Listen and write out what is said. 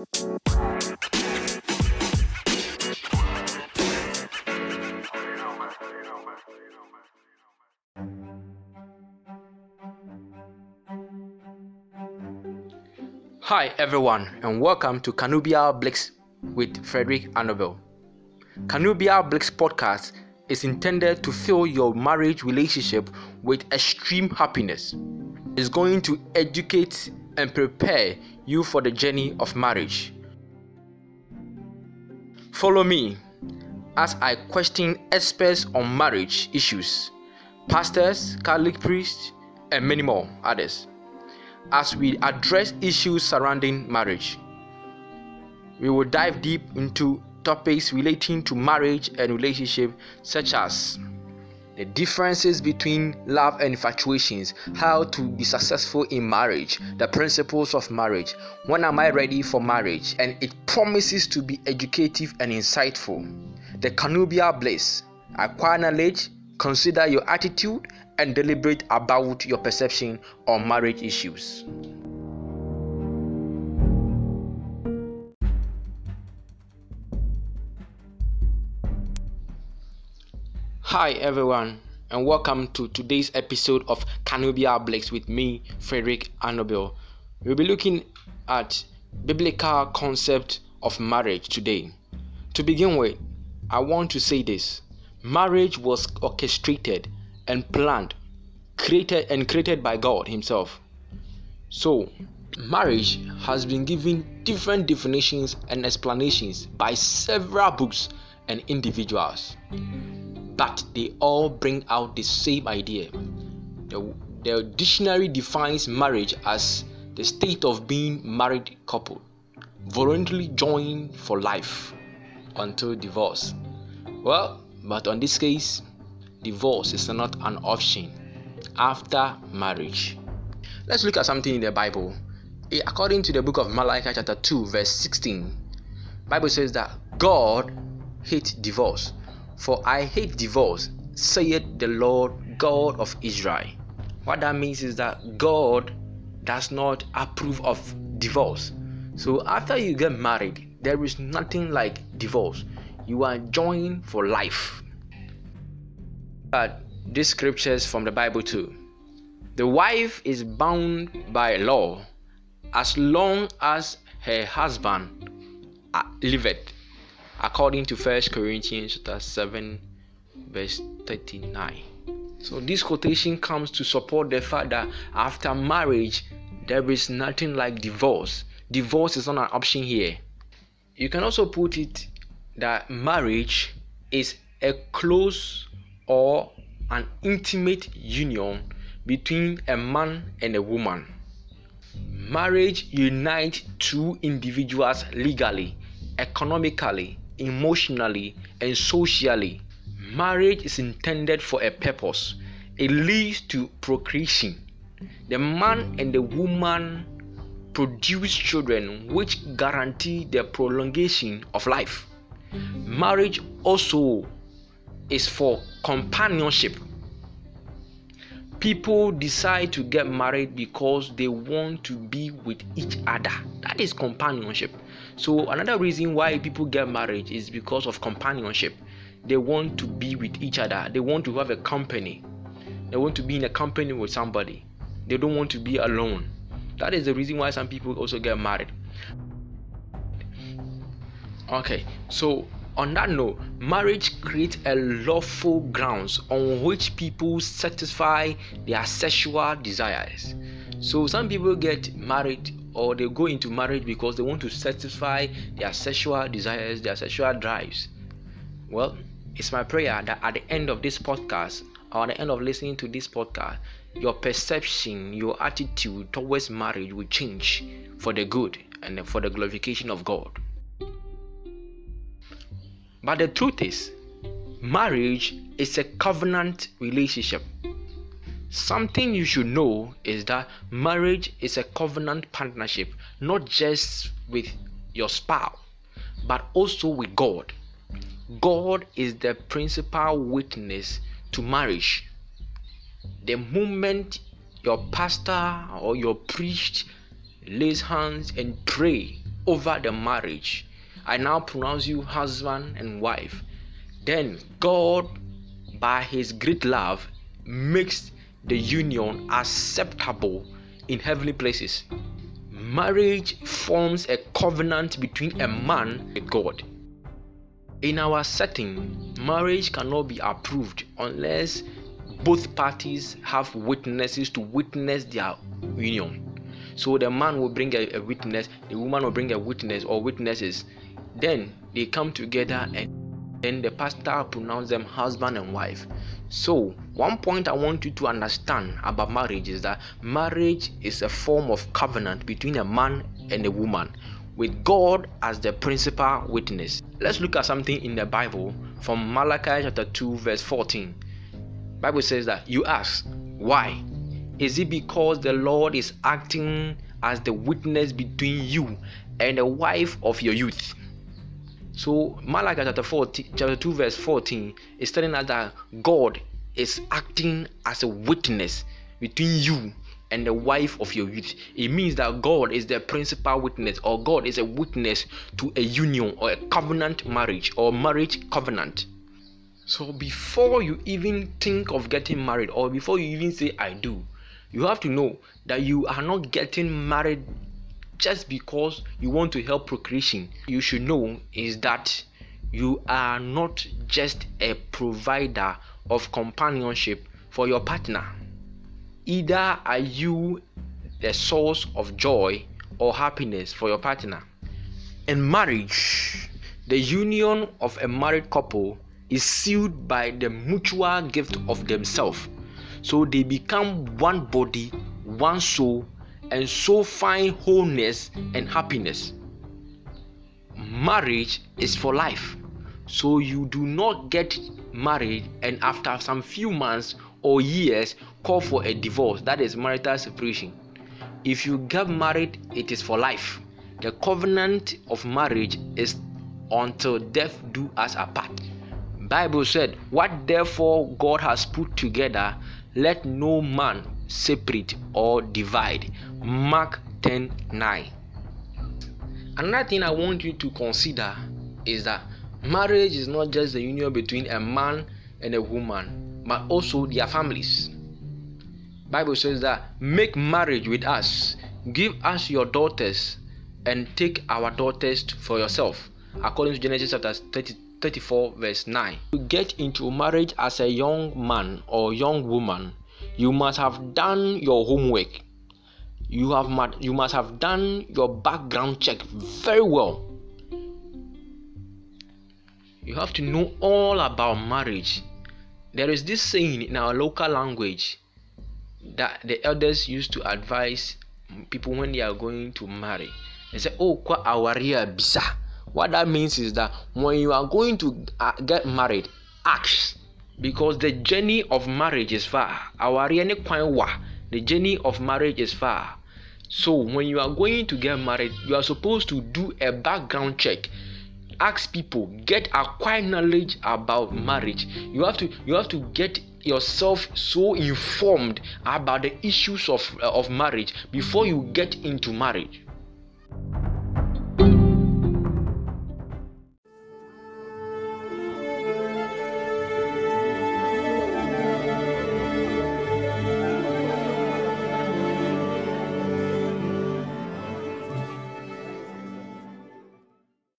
Hi everyone and welcome to Connubial Bliss with Frederick Annabel. Connubial Bliss podcast is intended to fill your marriage relationship with extreme happiness. It's going to educate and prepare you for the journey of marriage. Follow me as I question experts on marriage issues, pastors, Catholic priests, and many more others as we address issues surrounding marriage. We will dive deep into topics relating to marriage and relationship such as the differences between love and infatuations, how to be successful in marriage, the principles of marriage, when am I ready for marriage, and it promises to be educative and insightful. The Connubial Bliss, acquire knowledge, consider your attitude, and deliberate about your perception on marriage issues. Hi everyone and welcome to today's episode of Connubial Bliss with me, Frederick Annabel. We'll be looking at biblical concept of marriage today. To begin with, I want to say this. Marriage was orchestrated and planned, created and created by God Himself. So, marriage has been given different definitions and explanations by several books and individuals, but they all bring out the same idea. The, the dictionary defines marriage as the state of being married couple, voluntarily joined for life until divorce. Well, but on this case, divorce is not an option after marriage. Let's look at something in the Bible. Eh, according to the book of Malachi chapter 2 verse 16, Bible says that God hates divorce. For I hate divorce, saith the Lord God of Israel. What that means is that God does not approve of divorce. So after you get married, there is nothing like divorce. You are joined for life. But these scriptures from the Bible too. The wife is bound by law as long as her husband uh, liveth, according to First Corinthians chapter 7, verse 39. So this quotation comes to support the fact that after marriage, there is nothing like divorce. Divorce is not an option here. You can also put it that marriage is a close or an intimate union between a man and a woman. Marriage unites two individuals legally, economically, emotionally, and socially. Marriage is intended for a purpose. It leads to procreation. The man and the woman produce children which guarantee the prolongation of life. Marriage also is for companionship. People decide to get married because they want to be with each other. That is companionship. So, another reason why people get married is because of companionship. They want to be with each other, they want to have a company, they want to be in a company with somebody, they don't want to be alone. That is the reason why some people also get married. Okay, so on that note, marriage creates a lawful grounds on which people satisfy their sexual desires. So some people get married or they go into marriage because they want to satisfy their sexual desires, their sexual drives. Well, it's my prayer that at the end of this podcast or at the end of listening to this podcast, your perception, your attitude towards marriage will change for the good and for the glorification of God. But the truth is, marriage is a covenant relationship. Something you should know is that marriage is a covenant partnership, not just with your spouse, but also with God. God is the principal witness to marriage. The moment your pastor or your priest lays hands and pray over the marriage. I now pronounce you husband and wife. Then God, by His great love, makes the union acceptable in heavenly places. Marriage forms a covenant between a man and God. In our setting, marriage cannot be approved unless both parties have witnesses to witness their union. So the man will bring a, a witness, the woman will bring a witness or witnesses. Then they come together and then the pastor pronounce them husband and wife. So, one point I want you to understand about marriage is that marriage is a form of covenant between a man and a woman with God as the principal witness. Let's look at something in the Bible from Malachi chapter 2 verse 14. Bible says that you ask, why? Is it because the Lord is acting as the witness between you and the wife of your youth? So Malachi chapter 14, chapter 2, verse 14 is telling us that God is acting as a witness between you and the wife of your youth. It means that God is the principal witness, or God is a witness to a union or a covenant marriage or marriage covenant. So before you even think of getting married, or before you even say I do, you have to know that you are not getting married just because you want to help procreation. You should know is that you are not just a provider of companionship for your partner. Either are you the source of joy or happiness for your partner. In marriage, the union of a married couple is sealed by the mutual gift of themselves. So they become one body, one soul, and so find wholeness and happiness. Marriage is for life. So you do not get married and after some few months or years call for a divorce. That is marital separation. If you get married, it is for life. The covenant of marriage is until death do us apart. Bible said, What therefore God has put together, let no man separate or divide. Mark 10 9. Another thing I want you to consider is that marriage is not just the union between a man and a woman, but also their families. Bible says that make marriage with us, give us your daughters, and take our daughters for yourself. According to Genesis chapter 30, 34, verse 9. To get into marriage as a young man or young woman, you must have done your homework. You have you must have done your background check very well. You have to know all about marriage. There is this saying in our local language that the elders used to advise people when they are going to marry. They say oh kwa awaria bisa. What that means is that when you are going to uh, get married ask because the journey of marriage is far wa the journey of marriage is far so when you are going to get married, you are supposed to do a background check. Ask people, get acquire knowledge about marriage. You have to you have to get yourself so informed about the issues of uh, of marriage before you get into marriage.